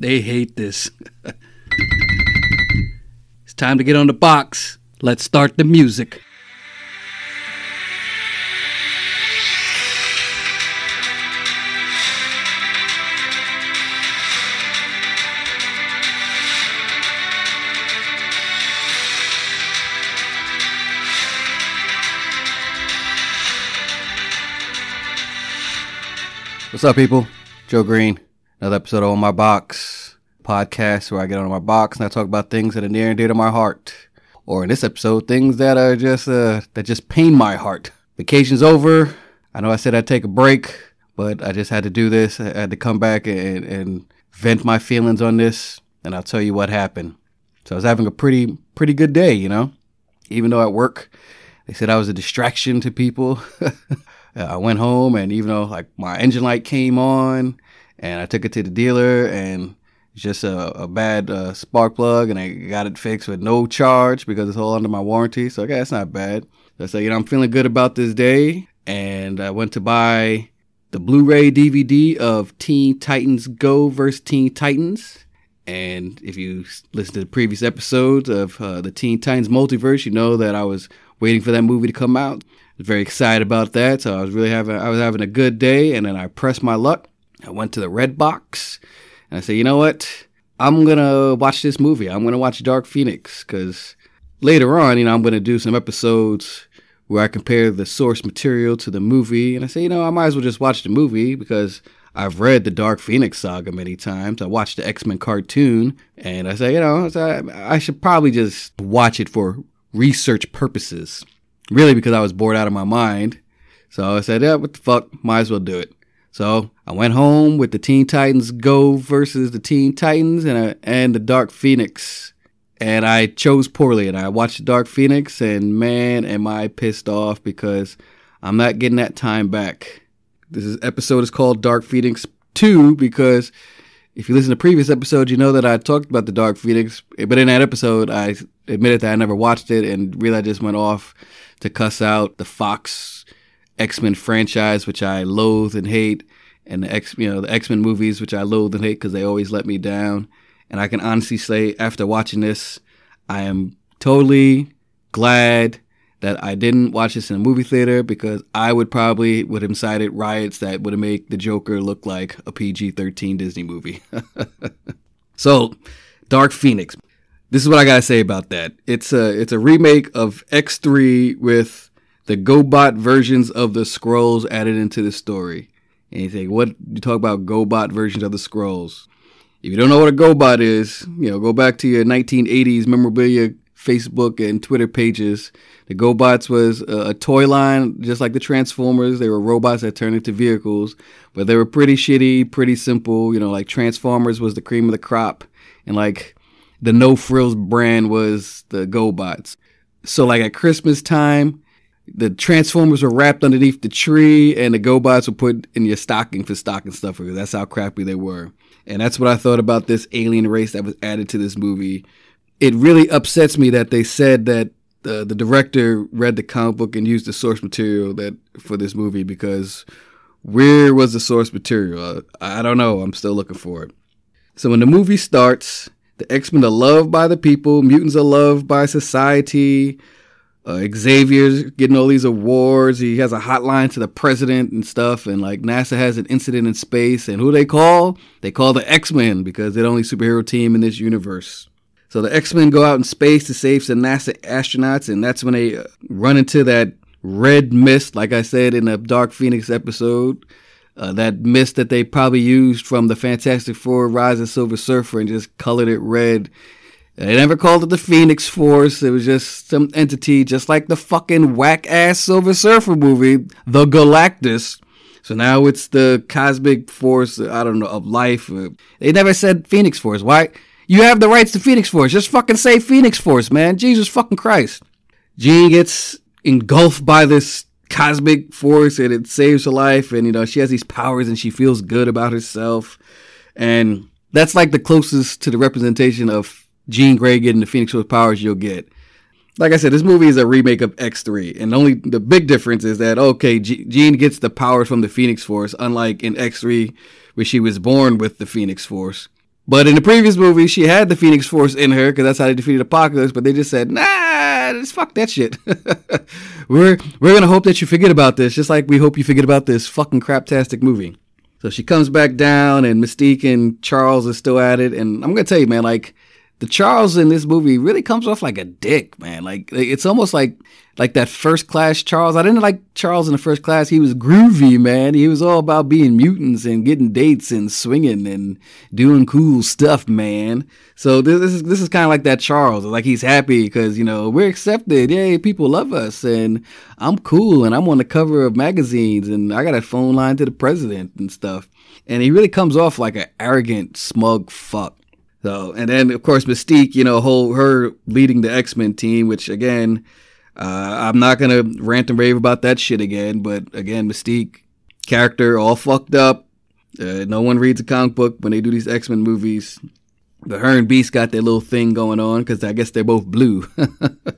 They hate this. it's time to get on the box. Let's start the music. What's up, people? Joe Green. Another episode of On My Box podcast where I get on my box and I talk about things that are near and dear to my heart. Or in this episode, things that are just uh, that just pain my heart. Vacation's over. I know I said I'd take a break, but I just had to do this. I had to come back and, and vent my feelings on this, and I'll tell you what happened. So I was having a pretty pretty good day, you know. Even though at work they said I was a distraction to people. I went home and even though like my engine light came on and I took it to the dealer and it's just a, a bad uh, spark plug and I got it fixed with no charge because it's all under my warranty. So okay, that's not bad. So I said, you know, I'm feeling good about this day and I went to buy the Blu-ray DVD of Teen Titans Go versus Teen Titans. And if you listen to the previous episodes of uh, the Teen Titans multiverse, you know that I was waiting for that movie to come out I was very excited about that. So I was really having I was having a good day, and then I pressed my luck. I went to the Red Box, and I said, you know what? I'm gonna watch this movie. I'm gonna watch Dark Phoenix because later on, you know, I'm gonna do some episodes where I compare the source material to the movie, and I say, you know, I might as well just watch the movie because I've read the Dark Phoenix saga many times. I watched the X Men cartoon, and I say, you know, I should probably just watch it for research purposes really because I was bored out of my mind. So I said, yeah, what the fuck? Might as well do it. So I went home with the Teen Titans Go versus the Teen Titans and, uh, and the Dark Phoenix. And I chose poorly and I watched Dark Phoenix and man, am I pissed off because I'm not getting that time back. This is, episode is called Dark Phoenix 2 because if you listen to previous episodes, you know that I talked about the Dark Phoenix, but in that episode, I admitted that I never watched it and really I just went off to cuss out the Fox X Men franchise, which I loathe and hate, and the X, you know, the X Men movies, which I loathe and hate because they always let me down. And I can honestly say, after watching this, I am totally glad that I didn't watch this in a movie theater because I would probably would have incited riots that would have made the Joker look like a PG-13 Disney movie. so, Dark Phoenix this is what I gotta say about that. It's a it's a remake of X3 with the GoBot versions of the Skrulls added into the story. And you think, what you talk about GoBot versions of the Skrulls? If you don't know what a GoBot is, you know, go back to your 1980s memorabilia Facebook and Twitter pages. The GoBots was a, a toy line, just like the Transformers. They were robots that turned into vehicles, but they were pretty shitty, pretty simple. You know, like Transformers was the cream of the crop, and like the No Frills brand was the GoBots. So like at Christmas time, the Transformers were wrapped underneath the tree, and the GoBots were put in your stocking for stocking stuffers. That's how crappy they were. And that's what I thought about this alien race that was added to this movie. It really upsets me that they said that uh, the director read the comic book and used the source material that for this movie because where was the source material? Uh, I don't know. I'm still looking for it. So when the movie starts, the X Men are loved by the people. Mutants are loved by society. Uh, Xavier's getting all these awards. He has a hotline to the president and stuff. And like NASA has an incident in space. And who they call? They call the X Men because they're the only superhero team in this universe. So the X Men go out in space to save some NASA astronauts. And that's when they uh, run into that red mist, like I said in the Dark Phoenix episode uh, that mist that they probably used from the Fantastic Four Rise of Silver Surfer and just colored it red. They never called it the Phoenix Force. It was just some entity, just like the fucking whack ass Silver Surfer movie, The Galactus. So now it's the cosmic force, I don't know, of life. They never said Phoenix Force. Why? You have the rights to Phoenix Force. Just fucking say Phoenix Force, man. Jesus fucking Christ. Jean gets engulfed by this cosmic force and it saves her life and you know she has these powers and she feels good about herself and that's like the closest to the representation of Jean Grey getting the Phoenix Force powers you'll get. Like I said, this movie is a remake of X3, and only the big difference is that okay, Jean gets the powers from the Phoenix Force, unlike in X3 where she was born with the Phoenix Force. But in the previous movie, she had the Phoenix Force in her because that's how they defeated Apocalypse. But they just said, "Nah, just fuck that shit. we're we're gonna hope that you forget about this, just like we hope you forget about this fucking craptastic movie." So she comes back down, and Mystique and Charles are still at it. And I'm gonna tell you, man, like the Charles in this movie really comes off like a dick, man. Like it's almost like like that first class Charles. I didn't like Charles in the first class. He was groovy, man. He was all about being mutants and getting dates and swinging and doing cool stuff, man. So this, this is this is kind of like that Charles. Like he's happy because you know we're accepted. Yay, people love us, and I'm cool, and I'm on the cover of magazines, and I got a phone line to the president and stuff. And he really comes off like an arrogant, smug fuck. So, and then of course Mystique, you know, whole her leading the X Men team, which again, uh, I'm not gonna rant and rave about that shit again. But again, Mystique character all fucked up. Uh, no one reads a comic book when they do these X Men movies. But her and Beast got their little thing going on because I guess they're both blue.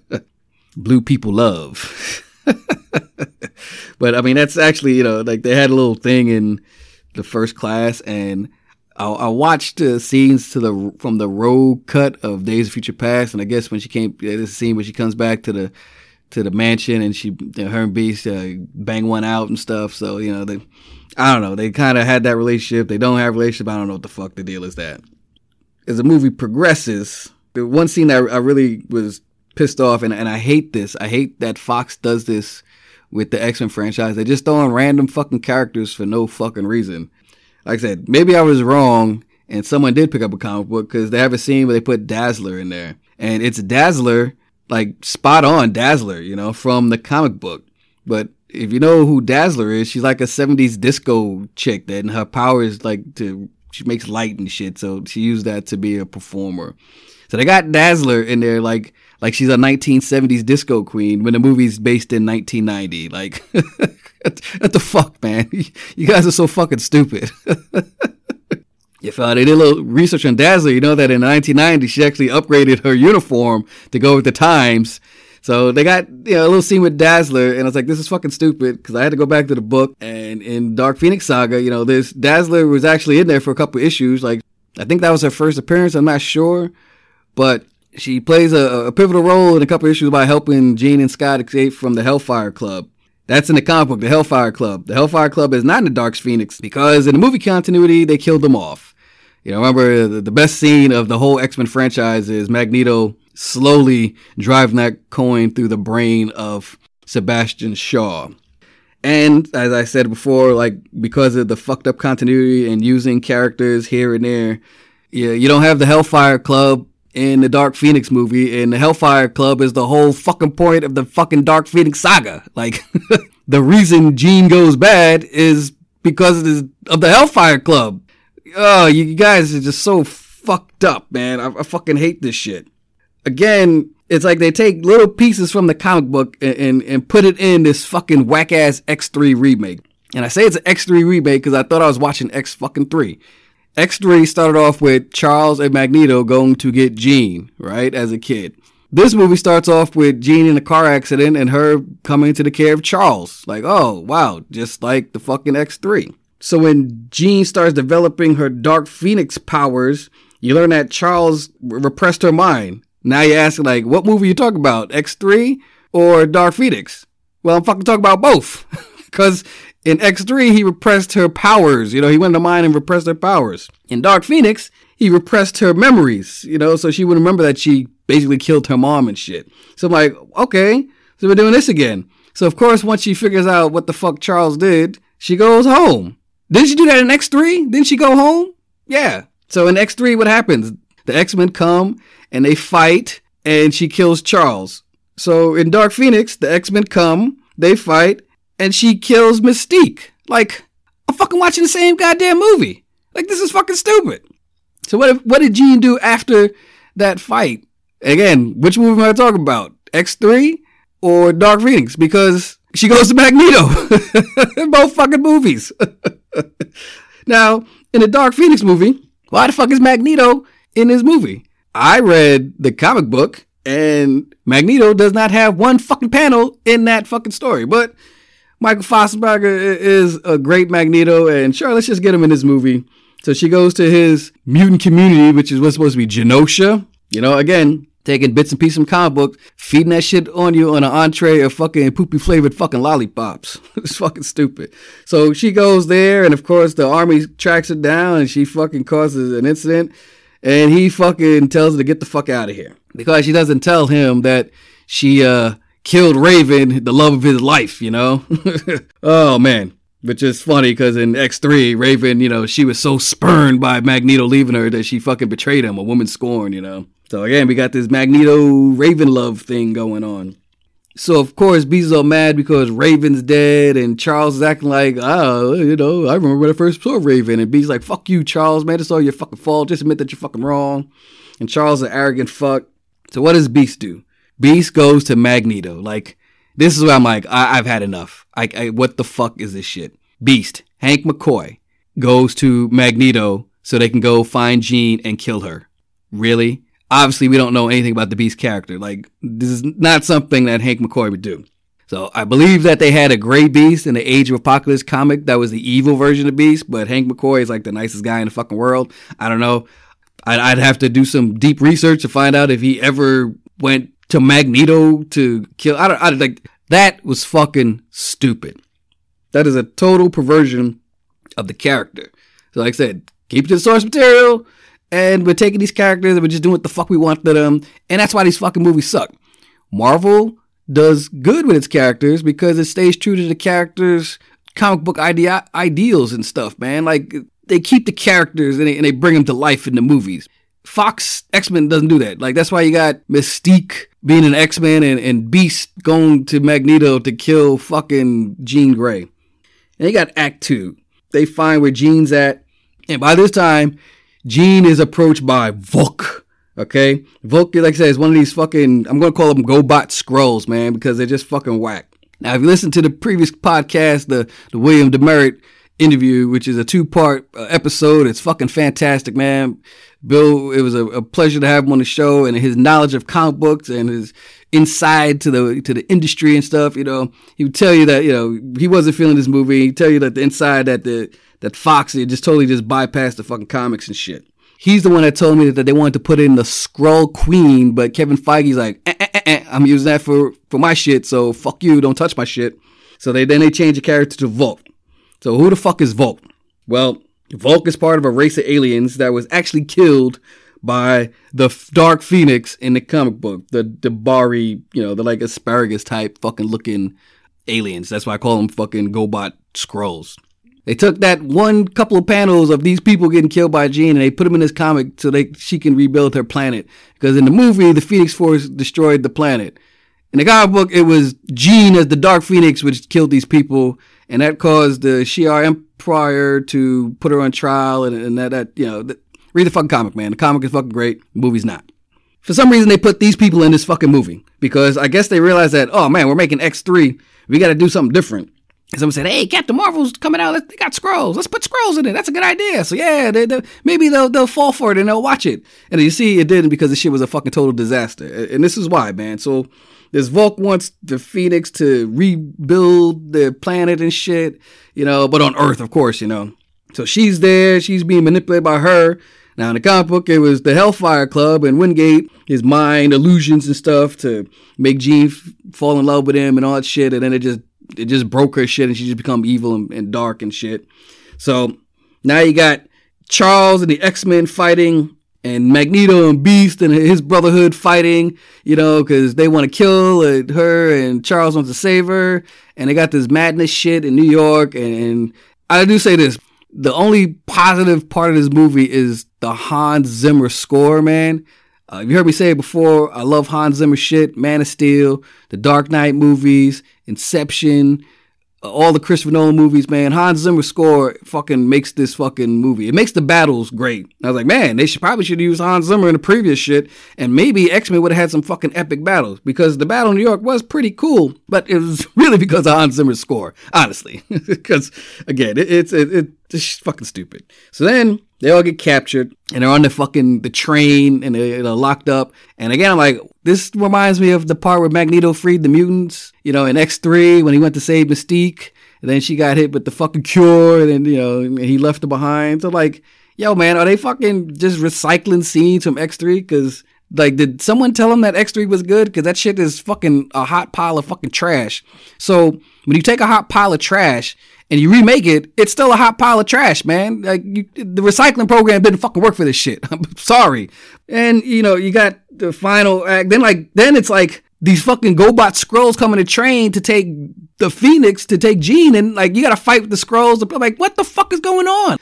blue people love. but I mean, that's actually you know like they had a little thing in the first class and I, I watched uh, scenes to the from the Rogue Cut of Days of Future Past, and I guess when she came, a scene where she comes back to the to the mansion and she her and Beast uh, bang one out and stuff. So you know they, I don't know, they kind of had that relationship. They don't have relationship. I don't know what the fuck the deal is that. As the movie progresses, the one scene that I really was pissed off, and, and I hate this. I hate that Fox does this with the X Men franchise. They just throw in random fucking characters for no fucking reason like I said, maybe I was wrong and someone did pick up a comic book because they have a scene where they put Dazzler in there. And it's Dazzler, like spot on Dazzler, you know, from the comic book. But if you know who Dazzler is, she's like a 70s disco chick that and her power is like to, she makes light and shit. So she used that to be a performer. So they got Dazzler in there like, like she's a 1970s disco queen when the movie's based in 1990. Like, what the fuck, man? You guys are so fucking stupid. if uh, they did a little research on Dazzler, you know that in 1990 she actually upgraded her uniform to go with the times. So they got you know a little scene with Dazzler, and I was like, this is fucking stupid because I had to go back to the book. And in Dark Phoenix Saga, you know, this Dazzler was actually in there for a couple issues. Like I think that was her first appearance. I'm not sure, but she plays a, a pivotal role in a couple issues by helping Jean and Scott escape from the Hellfire Club. That's in the comic book, the Hellfire Club. The Hellfire Club is not in the Dark Phoenix because in the movie continuity, they killed them off. You know, remember the, the best scene of the whole X Men franchise is Magneto slowly driving that coin through the brain of Sebastian Shaw. And as I said before, like because of the fucked up continuity and using characters here and there, yeah, you don't have the Hellfire Club in the Dark Phoenix movie, and the Hellfire Club is the whole fucking point of the fucking Dark Phoenix saga. Like, the reason Jean goes bad is because of the Hellfire Club. Oh, you guys are just so fucked up, man. I, I fucking hate this shit. Again, it's like they take little pieces from the comic book and, and, and put it in this fucking whack ass X3 remake. And I say it's an X3 remake because I thought I was watching X fucking 3. X3 started off with Charles and Magneto going to get Jean, right, as a kid. This movie starts off with Jean in a car accident and her coming to the care of Charles. Like, oh, wow, just like the fucking X3. So when Jean starts developing her Dark Phoenix powers, you learn that Charles repressed her mind. Now you're asking, like, what movie you talking about? X3 or Dark Phoenix? Well, I'm fucking talking about both. Because in X3, he repressed her powers. You know, he went to mine and repressed her powers. In Dark Phoenix, he repressed her memories, you know, so she wouldn't remember that she basically killed her mom and shit. So I'm like, okay, so we're doing this again. So of course, once she figures out what the fuck Charles did, she goes home. Didn't she do that in X3? Didn't she go home? Yeah. So in X3, what happens? The X-Men come and they fight and she kills Charles. So in Dark Phoenix, the X-Men come, they fight, and she kills Mystique. Like, I'm fucking watching the same goddamn movie. Like, this is fucking stupid. So what if, what did Jean do after that fight? Again, which movie am I talking about? X3 or Dark Phoenix? Because she goes to Magneto. Both fucking movies. now, in the Dark Phoenix movie, why the fuck is Magneto in this movie? I read the comic book and Magneto does not have one fucking panel in that fucking story. But Michael Fassbender is a great Magneto, and sure, let's just get him in this movie. So she goes to his mutant community, which is what's supposed to be Genosha. You know, again, taking bits and pieces from comic book, feeding that shit on you on an entree of fucking poopy flavored fucking lollipops. it's fucking stupid. So she goes there, and of course the army tracks her down, and she fucking causes an incident, and he fucking tells her to get the fuck out of here because she doesn't tell him that she uh killed Raven, the love of his life. You know? oh man. Which is funny because in X3, Raven, you know, she was so spurned by Magneto leaving her that she fucking betrayed him, a woman scorn, you know. So again, we got this Magneto Raven love thing going on. So of course, all mad because Raven's dead, and Charles is acting like, oh, you know, I remember when I first saw Raven, and Beast's like, fuck you, Charles, man, it's all your fucking fault. Just admit that you're fucking wrong. And Charles an arrogant fuck. So what does Beast do? Beast goes to Magneto. Like, this is where I'm like, I- have had enough. I, I, what the fuck is this shit? Beast, Hank McCoy, goes to Magneto so they can go find Jean and kill her. Really? Obviously, we don't know anything about the Beast character. Like, this is not something that Hank McCoy would do. So I believe that they had a gray Beast in the Age of Apocalypse comic that was the evil version of Beast, but Hank McCoy is like the nicest guy in the fucking world. I don't know. I'd, I'd have to do some deep research to find out if he ever went to Magneto to kill. I don't. I don't like that was fucking stupid. That is a total perversion of the character. So, like I said, keep to the source material, and we're taking these characters and we're just doing what the fuck we want to them, and that's why these fucking movies suck. Marvel does good with its characters because it stays true to the characters' comic book idea- ideals and stuff, man. Like they keep the characters and they, and they bring them to life in the movies. Fox X Men doesn't do that. Like that's why you got Mystique being an X Men and, and Beast going to Magneto to kill fucking Jean Grey. And you got Act Two. They find where Jean's at, and by this time, Jean is approached by Vuk. Okay, Vuk, like I said, is one of these fucking. I'm gonna call them GoBot Skrulls, man, because they're just fucking whack. Now, if you listen to the previous podcast, the the William Demerit interview, which is a two part uh, episode, it's fucking fantastic, man. Bill, it was a, a, pleasure to have him on the show, and his knowledge of comic books and his inside to the to the industry and stuff. You know, he would tell you that you know he wasn't feeling this movie. He'd tell you that the inside that the that Fox just totally just bypassed the fucking comics and shit. He's the one that told me that they wanted to put in the Skrull Queen, but Kevin Feige's like, eh, eh, eh, eh, I'm using that for for my shit, so fuck you, don't touch my shit. So they then they changed the character to Vuk. So who the fuck is Vuk? Well, Vuk is part of a race of aliens that was actually killed by the Dark Phoenix in the comic book, the D'Bari, you know, the like asparagus type fucking looking aliens. That's why I call them fucking GoBot Skrulls. They took that one couple of panels of these people getting killed by Jean and they put them in this comic so they she can rebuild her planet. Because in the movie, the Phoenix Force destroyed the planet. In the comic book, it was Jean as the Dark Phoenix which killed these people, and that caused the Shi'ar Empire to put her on trial, and, and that, that you know, that, read the fucking comic, man. The comic is fucking great. The movie's not. For some reason, they put these people in this fucking movie because I guess they realized that, oh man, we're making X3. We got to do something different. And someone said, "Hey, Captain Marvel's coming out. They got Skrulls. Let's put Skrulls in it. That's a good idea." So yeah, they, they, maybe they'll they'll fall for it and they'll watch it. And you see, it didn't because the shit was a fucking total disaster. And this is why, man. So this Vuk wants the Phoenix to rebuild the planet and shit, you know, but on Earth, of course, you know. So she's there, she's being manipulated by her. Now in the comic book, it was the Hellfire Club and Wyngarde, his mind illusions and stuff to make Jean f- fall in love with him and all that shit, and then it just it just broke her shit and she just become evil and, and dark and shit. So now you got Charles and the X Men fighting and Magneto and Beast and his brotherhood fighting, you know, because they want to kill uh, her and Charles wants to save her. And they got this madness shit in New York. And, I do say this the only positive part of this movie is the Hans Zimmer score, man. Uh, you heard me say it before. I love Hans Zimmer shit. Man of Steel, the Dark Knight movies, Inception, all the Christopher Nolan movies, man. Hans Zimmer score fucking makes this fucking movie. It makes the battles great. I was like, man, they should probably should use Hans Zimmer in the previous shit, and maybe X Men would have had some fucking epic battles because the battle in New York was pretty cool, but it was really because of Hans Zimmer's score, honestly. Because again, it, it's it, it, it's fucking stupid. So then they all get captured and they're on the fucking the train and they're, they're locked up. And again, I'm like, this reminds me of the part where Magneto freed the mutants, you know, in X3 when he went to save Mystique. And then she got hit with the fucking cure and then, you know, he left her behind. So like, yo, man, are they fucking just recycling scenes from X3? Because, like, did someone tell them that X3 was good? Because that shit is fucking a hot pile of fucking trash. So, when you take a hot pile of trash and you remake it, it's still a hot pile of trash, man. Like, you, the recycling program didn't fucking work for this shit. I'm sorry. And, you know, you got the final act. Then, like, then it's like, these fucking GoBot Skrulls coming to train to take the Phoenix to take Jean, and like you got to fight with the Skrulls. I'm like, what the fuck is going on?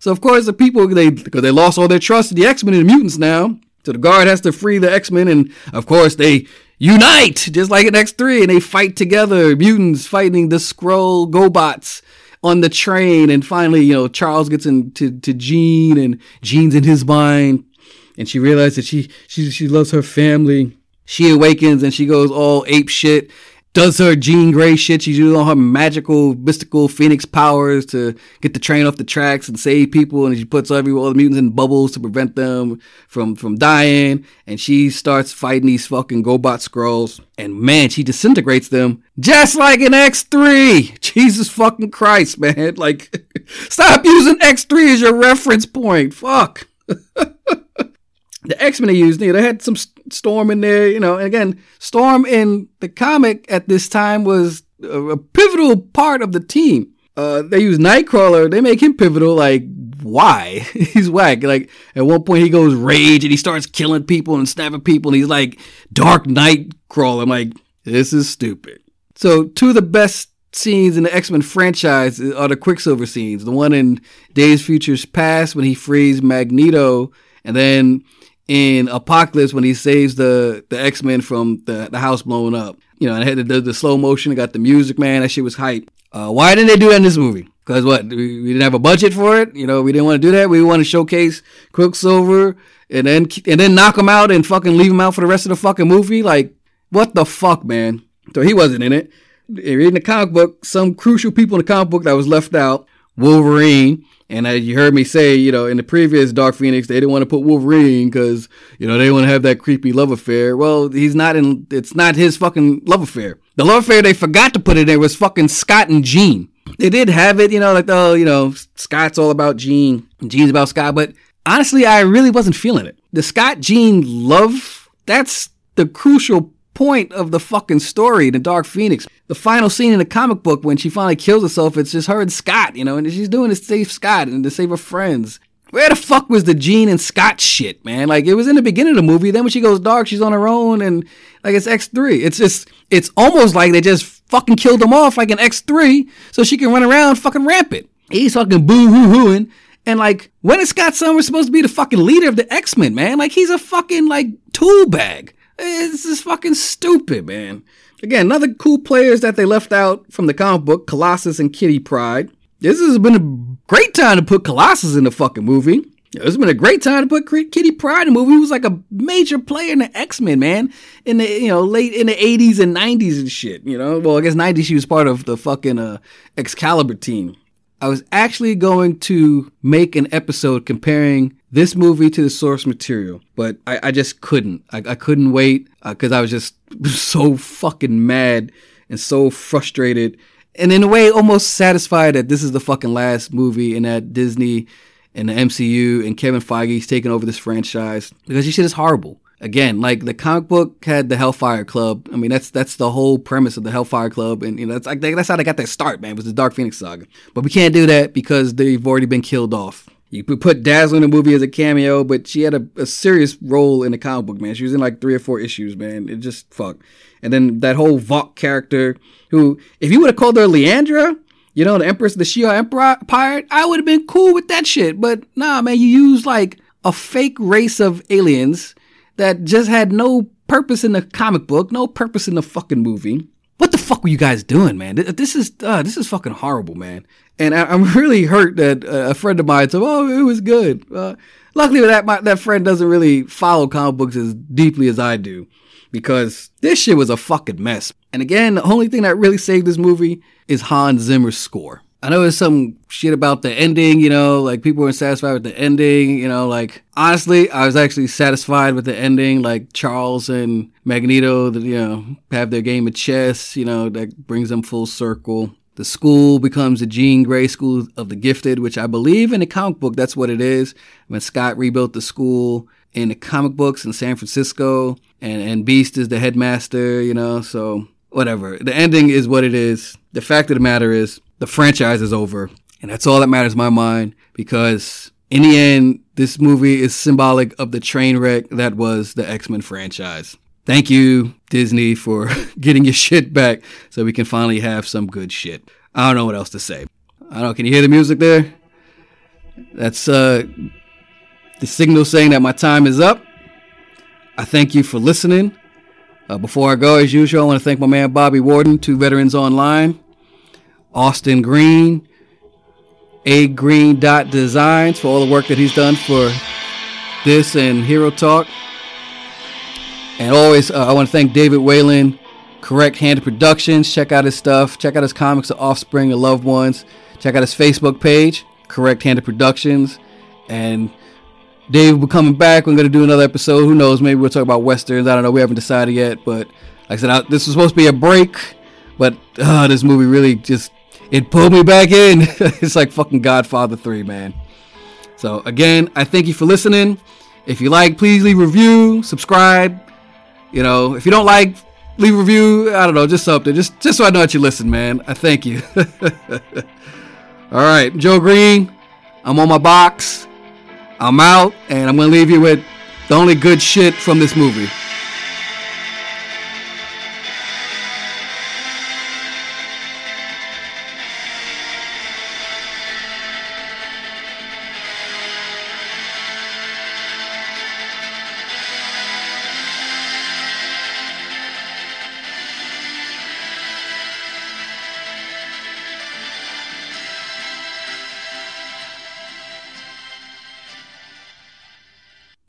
So of course the people they because they lost all their trust in the X Men and the mutants now. So the guard has to free the X Men, and of course they unite just like in X three, and they fight together. Mutants fighting the Skrull GoBots on the train, and finally you know Charles gets into to Jean, and Jean's in his mind, and she realizes that she she she loves her family. She awakens and she goes all ape shit does her Jean Grey shit. She's using all her magical, mystical phoenix powers to get the train off the tracks and save people. And she puts every all the mutants in bubbles to prevent them from from dying. And she starts fighting these fucking GoBot Skrulls. And man, she disintegrates them just like in X3. Jesus fucking Christ, man! Like, stop using X3 as your reference point. Fuck. the X Men they used, they had some Storm in there, you know, and again, Storm in the comic at this time was a, a pivotal part of the team. Uh, they use Nightcrawler, they make him pivotal. Like, why? he's whack. Like, at one point, he goes rage and he starts killing people and snapping people, and he's like, Dark Nightcrawler. I'm like, this is stupid. So, two of the best scenes in the X Men franchise are the Quicksilver scenes. The one in Days Futures Past when he frees Magneto, and then in Apocalypse when he saves the the X Men from the, the house blowing up. You know, and had the, the slow motion, got the music, man. That shit was hype. Uh, why didn't they do that in this movie? Because what? We, we, didn't have a budget for it. You know, we didn't want to do that. We want to showcase Quicksilver and then and then knock him out and fucking leave him out for the rest of the fucking movie. Like, what the fuck, man? So he wasn't in it. Reading the comic book, some crucial people in the comic book that was left out. Wolverine, and as you heard me say, you know, in the previous Dark Phoenix, they didn't want to put Wolverine because, you know, they want to have that creepy love affair. Well, he's not in, it's not his fucking love affair. The love affair they forgot to put in there was fucking Scott and Jean. They did have it, you know, like, oh, you know, Scott's all about Jean, Jean's about Scott, but honestly, I really wasn't feeling it. The Scott Jean love, that's the crucial point of the fucking story, the Dark Phoenix. The final scene in the comic book when she finally kills herself, it's just her and Scott, you know, and she's doing to save Scott and to save her friends. Where the fuck was the Jean and Scott shit, man? Like it was in the beginning of the movie. Then when she goes dark, she's on her own, and like it's X three. It's just, it's almost like they just fucking killed them off like an X three, so she can run around fucking rampant. He's fucking boo hoo hooing. And like, when is Scott Summers supposed to be the fucking leader of the X Men, man? Like, he's a fucking like tool bag. This is fucking stupid, man. Again, another cool players that they left out from the comic book, Colossus and Kitty Pryde. This has been a great time to put Colossus in the fucking movie. It's been a great time to put Kitty Pryde in the movie. He was like a major player in the X Men, man. In the you know late in the eighties and nineties and shit. You know, well I guess nineties she was part of the fucking uh, Excalibur team. I was actually going to make an episode comparing this movie to the source material, but I, I just couldn't. I, I couldn't wait because uh, I was just so fucking mad and so frustrated, and in a way almost satisfied that this is the fucking last movie and that Disney and the MCU and Kevin Feige's taking over this franchise because this shit is horrible. Again, like the comic book had the Hellfire Club. I mean, that's that's the whole premise of the Hellfire Club, and you know that's like that's how they got their start, man. Was the Dark Phoenix saga, but we can't do that because they've already been killed off. You put Dazzle in the movie as a cameo, but she had a, a, serious role in the comic book, man. She was in like three or four issues, man. It just fuck. And then that whole Vuk character, who, if you would have called her Lilandra, you know, the Empress the Shi'ar Empire, I would have been cool with that shit. But nah, man, you use like a fake race of aliens that just had no purpose in the comic book, no purpose in the fucking movie fuck were you guys doing, man? This is uh, this is fucking horrible, man. And I, am really hurt that uh, a friend of mine said, "Oh, it was good." Uh, luckily, that my, that friend doesn't really follow comic books as deeply as I do, because this shit was a fucking mess. And again, the only thing that really saved this movie is Hans Zimmer's score. I know there's some shit about the ending, you know, like people weren't satisfied with the ending, you know, like honestly, I was actually satisfied with the ending. Like Charles and Magneto, you know, have their game of chess, you know, that brings them full circle. the school becomes the Jean Grey School of the Gifted, which I believe in the comic book that's what it is. When Scott rebuilt the school in the comic books in San Francisco, and, and Beast is the headmaster, you know, so whatever. The ending is what it is. The fact of the matter is, the franchise is over. And that's all that matters in my mind because in the end, this movie is symbolic of the train wreck that was the X Men franchise. Thank you, Disney, for getting your shit back so we can finally have some good shit. I don't know what else to say. I don't know. Can you hear the music there? That's uh, the signal saying that my time is up. I thank you for listening. Uh, before I go, as usual, I want to thank my man Bobby Warden, Two Veterans Online, Austin Green, A Green Dot Designs for all the work that he's done for this and Hero Talk. And always, uh, I want to thank David Whalen, Correct Handed Productions. Check out his stuff. Check out his comics, The Offspring, The Loved Ones. Check out his Facebook page, Correct Handed Productions. And Dave will be coming back. We're going to do another episode. Who knows? Maybe we'll talk about westerns. I don't know. We haven't decided yet. But like I said, I, this was supposed to be a break. But uh, this movie really just it pulled me back in. it's like fucking Godfather 3, man. So again, I thank you for listening. If you like, please leave review, subscribe. You know, if you don't like, leave review. I don't know, just something. Just just so I know that you listen, man. I thank you. All right, Joe Green. I'm on my box. I'm out, and I'm gonna leave you with the only good shit from this movie.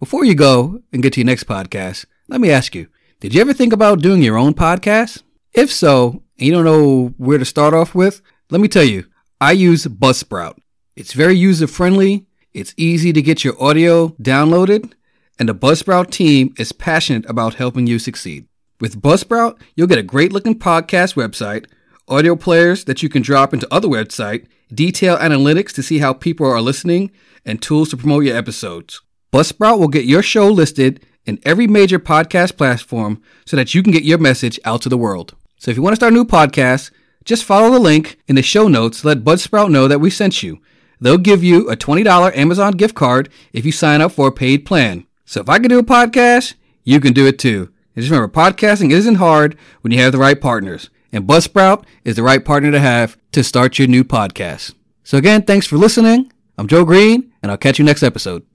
Before you go and get to your next podcast, let me ask you Did you ever think about doing your own podcast? If so, and you don't know where to start off with, let me tell you, I use Buzzsprout. It's very user friendly, it's easy to get your audio downloaded, and the Buzzsprout team is passionate about helping you succeed. With Buzzsprout, you'll get a great looking podcast website, audio players that you can drop into other websites, detailed analytics to see how people are listening, and tools to promote your episodes. Buzzsprout will get your show listed in every major podcast platform so that you can get your message out to the world. So if you want to start a new podcast, just follow the link in the show notes let Buzzsprout know that we sent you. They'll give you a $20 Amazon gift card if you sign up for a paid plan. So if I can do a podcast, you can do it too. And just remember, podcasting isn't hard when you have the right partners. And Buzzsprout is the right partner to have to start your new podcast. So again, thanks for listening. I'm Joe Green, and I'll catch you next episode.